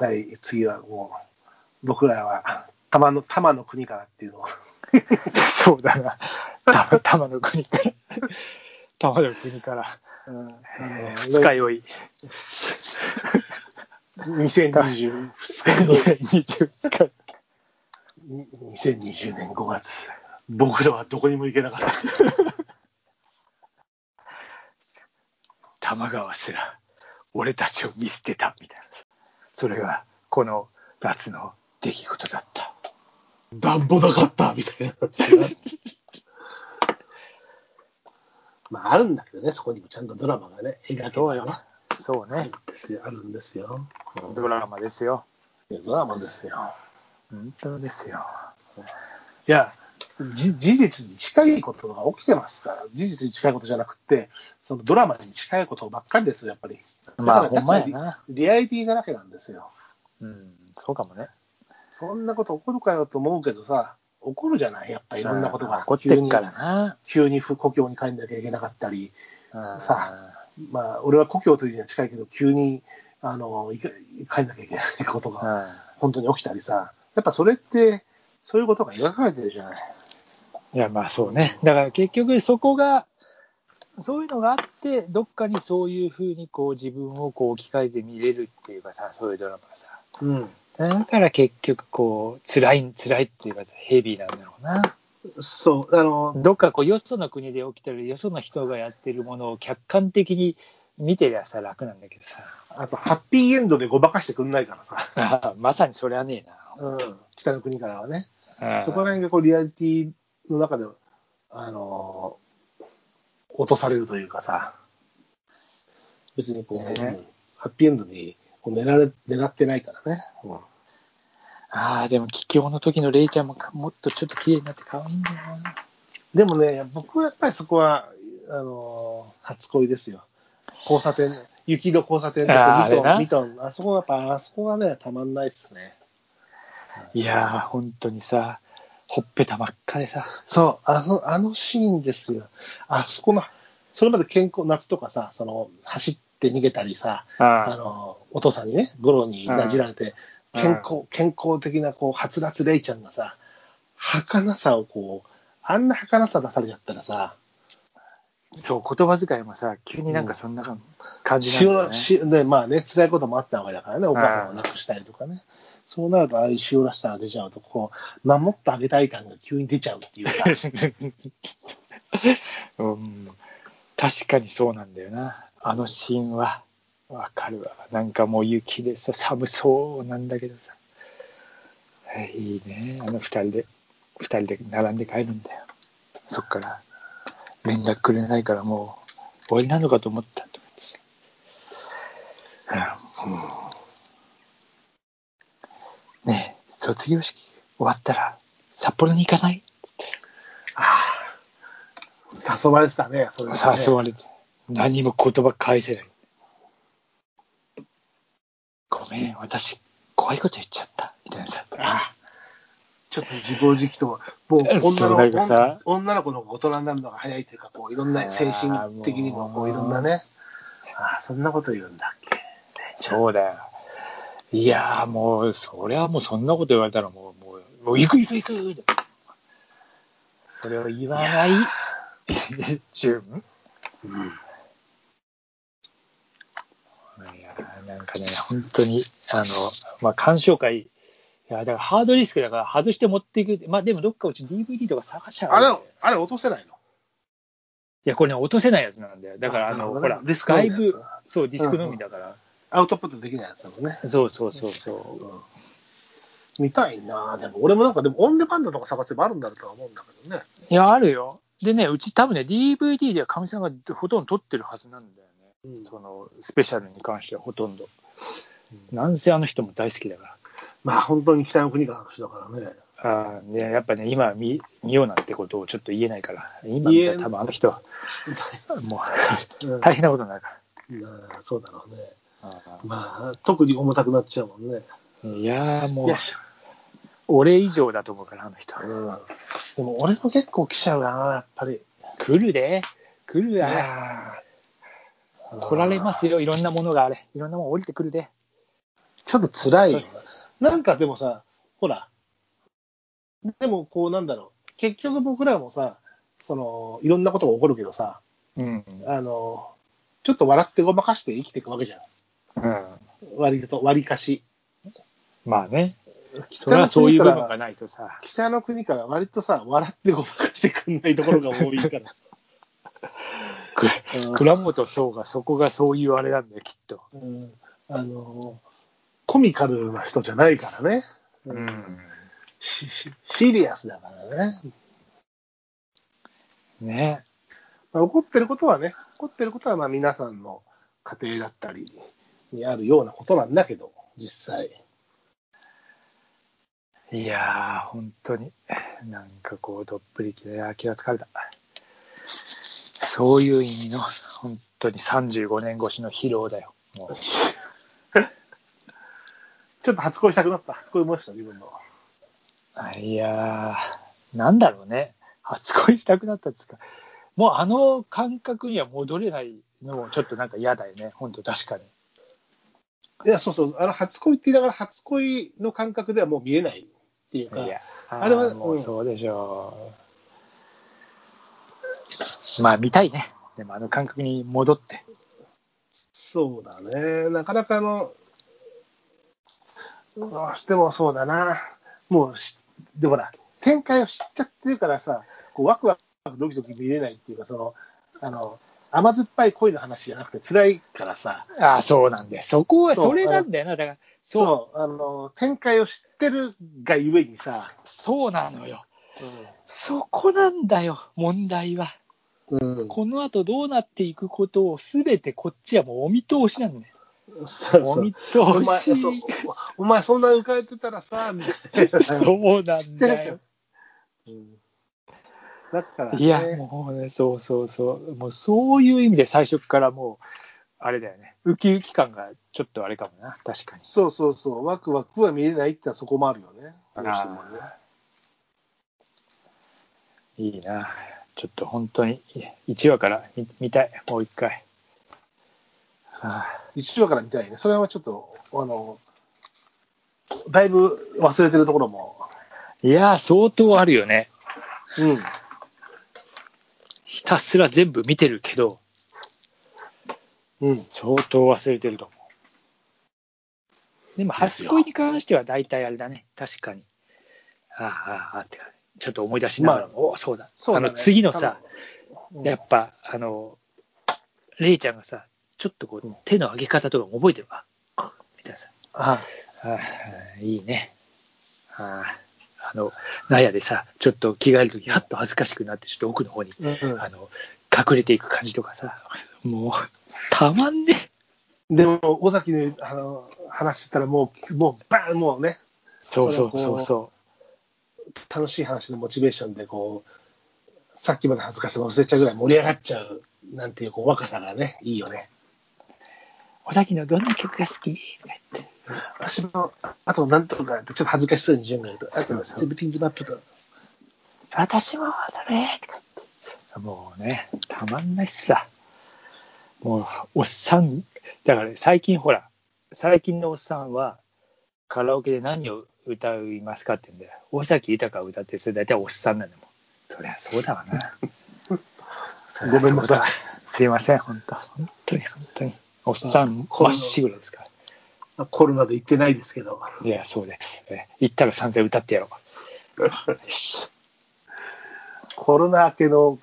第、次はもう、僕らは、玉の、玉の国からっていうのを。そうだな。玉玉の国から。玉の国から。うん。えー二日酔い。2020 2022日。2020年5月、僕らはどこにも行けなかった。玉川すら俺たちを見捨てたみたい。なさそれがこの夏の出来事だった暖房なかったみたいな。まあ、あるんだけどね、そこにもちゃんとドラマがね、描けてそうよねそうねあるんですよ。あるんですよ。うんドラマですよドラマですよ。本当ですよいや、じ事実に近いことが起きてますから、事実に近いことじゃなくて、そのドラマに近いことばっかりですよ、やっぱり。まあほんまやな。リリアリティだらけなんですよ。うんそうかもね。そんなこと起こるかよと思うけどさ、起こるじゃない、やっぱいろんなことが。起こってっからな。急に故郷に帰んなきゃいけなかったり、うん。さまあ、俺は故郷というには近いけど、急にあのいか帰んなきゃいけないことがうん。本当に起きたりさ、やっぱそれって、そういうことが描かれてるじゃない。いやまあそうね。だから結局そこがそういうのがあってどっかにそういうふうにこう自分をこう置き換えて見れるっていうかさそういうドラマがさ。うん、だから結局こう辛い辛いっていうかヘビーなんだろうな。そう、あの、どっかこうよその国で起きてるよその人がやってるものを客観的に見てりゃさ楽なんだけどさ。あと、ハッピーエンドでごまかしてくんないからさ、まさにそれはねえうん、北の国からはね、なそこら辺がこうリアリティの中で、あの落とされるというかさ、別にこう、ねうんハッピーエンドにこう狙れ狙ってないからね。うんああでも帰郷の時のレイちゃんもかもっとちょっと綺麗になって可愛いんだよなでもね、僕はやっぱりそこは、あの初恋ですよ。交差点、雪の交差点とあーミトン、あれなミトン、あそこはやっぱ、あそこはね、たまんないっすね。いやー本当にさほっぺた真っ赤でさ。そう、あの、あのシーンですよ。あそこの、それまで健康、夏とかさ、その、走って逃げたりさ、ああ。の、お父さんにね、ゴロになじられて、うん健康、健康的な、こう、はつらつレイちゃんがさ、儚さをこう、あんな儚さ出されちゃったらさ、そう言葉遣いもさ急になんかそんな感じなんだよね、しで、まあね、辛いこともあったわけだからね、お母さんを亡くしたりとかね。そうなると、ああいう塩らしさが出ちゃうと、こう、守ってあげたい感が急に出ちゃうっていうか、うん、確かにそうなんだよな。あのシーンはわかるわ。なんかもう雪でさ、寒そうなんだけどさ。いいね。あの二人で、二人で並んで帰るんだよ。そっから連絡くれないからもう終わりなのかと思ったとか言ってさ。うんねえ、卒業式終わったら札幌に行かない？ああ、誘われてたね、それはね誘われて、何も言葉返せない。ごめん、私、怖いこと言っちゃった。みたいなさ。ああちょっと自暴自棄と、もう 女のなんかさ女の子の大人になるのが早いというか、こういろんな精神的にもこういろんなね、ああそんなこと言うんだっけ。そうだよ。いやーもう、そりゃもうそんなこと言われたらもう、もう、もう行く行く行くそれを言わない、純うんいやーなんかね、本当に、あの、まあ、鑑賞会、いや、だからハードディスクだから外して持っていく。まあ、でもどっかうち DVD とか探しちゃう。あれ、あれ落とせないの？いや、これね、落とせないやつなんだよ。だから、あの、ほら、外部、そう、ディスクのみだから。アウトプットできないやつだもんね。そうそうそうそう。うん見たいなでも俺もなんかでもオンデマンドとか探せばあるんだろうとは思うんだけどね。いや、あるよ。でね、うち多分ね、DVD ではかみさんがほとんど撮ってるはずなんだよね。うんその、スペシャルに関してはほとんど。なんせあの人も大好きだから。まあ本当に北の国からの人だからね。ああ、ね、やっぱね、今見見ようなんてことをちょっと言えないから、今見たら多分あの人、もうんう大変なことになるかうんそうだろうね。ら。まあ特に重たくなっちゃうもんね。いやーもう俺以上だと思うから、あの人。うん、でも俺も結構来ちゃうな、やっぱり。来るで、来るいや。来られますよ、いろんなものがあれ。いろんなもの降りてくるで。ちょっと辛い。なんかでもさ、ほら、でもこうなんだろう、結局僕らもさ、その、いろんなことが起こるけどさ、うん。あの、ちょっと笑ってごまかして生きていくわけじゃん。うん。割と、割りかし。まあね。それはそういう部分がないとさ。北の国から割とさ、笑ってごまかしてくんないところが多いからさ。倉本翔がそこがそういうあれなんだよ、きっと。うんあの、コミカルな人じゃないからね。うん。シリアスだからね。ね。まあ怒ってることはね、怒ってることはまあ皆さんの家庭だったりにあるようなことなんだけど、実際。いやー、本当に、なんかこう、どっぷりきで、気が疲れた。そういう意味の、本当に35年越しの疲労だよ。もう ちょっと初恋したくなった。初恋思いました、自分の。あいやー、なんだろうね。初恋したくなったっつうか、もうあの感覚には戻れないのもちょっとなんか嫌だよね。本当確かに。いや、そうそう、あの初恋って言いながら初恋の感覚ではもう見えないっていうか、いや、あれはーもううんそうでしょう。まあ見たいね。でもあの感覚に戻って。そうだね、なかなかあの、どうしてもそうだな、もうし、でほら、展開を知っちゃってるからさ、こうワクワクドキドキ見れないっていうか、その、あの、甘酸っぱい恋の話じゃなくて辛いからさ、ああ、そうなんだよ。そこは、それなんだよな。だから、そう、そう、あの、展開を知ってるがゆえにさ、そうなのよ。そこなんだよ、問題は。うん、この後どうなっていくことをすべてこっちはもうお見通しなんだよ。そうそうお見通し。そうお前そんな浮かれてたらさ、みたいな。そうなんだよ。うんだから、ね、いや、もうね、そうそうそう。もうそういう意味で最初からもう、あれだよね。ウキウキ感がちょっとあれかもな。確かに。そうそうそう、ワクワクは見えないってのはそこもあるよね。どうしてもね。いいな。ちょっと本当に1話から見見たい。もう一回。はあ一話から見たいね。それはちょっと、あの、だいぶ忘れてるところも、いやー、相当あるよね。うん。ひたすら全部見てるけど、うん。相当忘れてると思う。でも、初恋に関しては大体あれだね。確かに。ああ、ああ、ああってか、ちょっと思い出しながら、まおそうだ。そうだねあの、次のさ、、多分やっぱ、あの、レイちゃんがさ、ちょっとこう、手の上げ方とか覚えてるわ。みたいなさ。あああ、いいね。ああ、あの、納屋でさ、ちょっと着替えるとき、はっと恥ずかしくなって、ちょっと奥の方に、うんうんあの、隠れていく感じとかさ、もう、たまんね。でも、尾崎のあの話したらもう、もう、バーン、もうね、そうそうそれをこそう楽しい話のモチベーションで、こう、さっきまで恥ずかしさ忘れちゃうぐらい盛り上がっちゃう、なんていう、こう、若さがね、いいよね。う。小崎のどんな曲が好きって。私も、ああと、なんとかちょっと恥ずかしそうに順が言うと、あと、セブティズマップと、私もそれって。もうね、たまんないっすさ。もう、おっさん、だから最近ほら、最近のおっさんは、カラオケで何を歌いますかって言うんだよ。尾崎豊を歌って、それ大体おっさんなんだもん。そりゃそうだわな。ごめんなさいすいません、本当本当に本当に。おっさん、こまっしぐらですから。コロナで行ってないですけど、いや、そうです。え行ったら3000歌ってやろう。コロナ明けの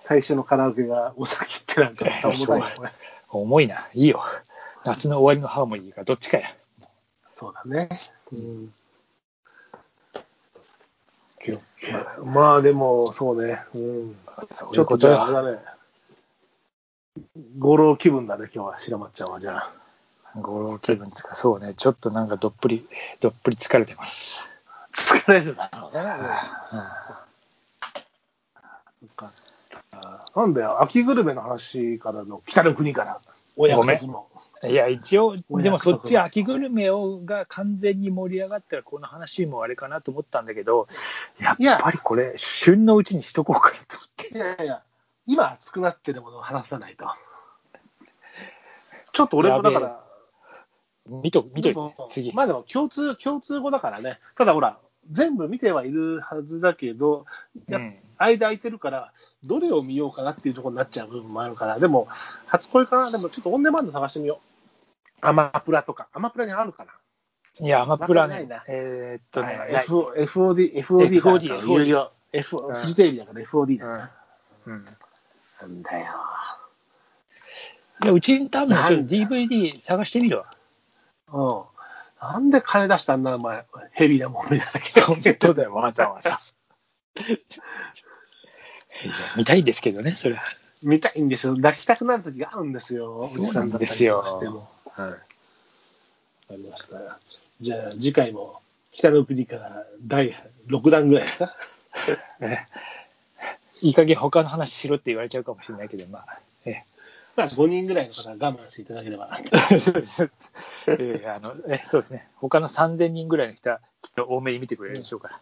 最初のカラオケが尾崎ってなんか重たいよね。重いな。いいよ。夏の終わりのハーモニーがどっちかや。そうだね。うんまあでも、そうね。うん、そうちょっとじゃあ、ね。五郎気分だね、今日は、白松ちゃんは。じゃあ。五郎気分ですか。そうね。ちょっとなんかどっぷり、どっぷり疲れてます。疲れるだろうね。なんだよ、秋グルメの話からの、北の国から、お約束の。いや、一応、おでもそっち秋グルメをが完全に盛り上がったら、この話もあれかなと思ったんだけど、やっぱりこれ、旬のうちにしとこうかなと思って。いやいや、今熱くなってるものを話さないと。ちょっと俺もだかやら、見と、見といて次。まあでも共通、共通語だからね。ただほら、全部見てはいるはずだけど、やうん。間空いてるから、どれを見ようかなっていうところになっちゃう部分もあるから、でも、初恋かな、でもちょっとオンデマンド探してみよう。アマプラとか、アマプラにあるかな？いや、アマプラね。ないな、えーっとね、F FOD、FOD か FOD 有料、F うん。フジテレビだから FOD だな。うん。うん。なんだよ。いや、うちに多分ちょっと DVD 探してみるわ。うん。なんで金出したんだ、お前。ヘビーなもん見なきゃ本当だよ、わざわざ。見たいんですけどね、それは。見たいんですよ。抱きたくなる時があるんですよ。そうなんですよしてもはい。わかりました。じゃあ、次回も、北の国から第6弾ぐらいですか えいい加減他の話しろって言われちゃうかもしれないけど、まあ、えまあ、5人ぐらいの方は我慢していただければ。えそうですええあのえそうですね、他の3000人ぐらいの人はきっと多めに見てくれるでしょうから。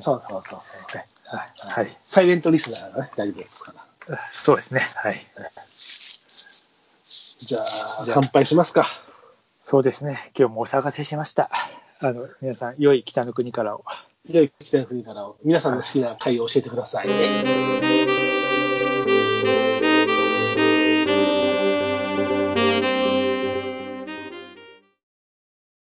そうそうそうそう。はいはい、はい、サイレントリスナーがね、大丈夫ですから。そうですね、はい。じゃあ、じゃあ乾杯しますか。そうですね、今日もお騒がせしました。あの皆さん、良い北の国からを。良い北の国から皆さんの好きな回を教えてくださいね。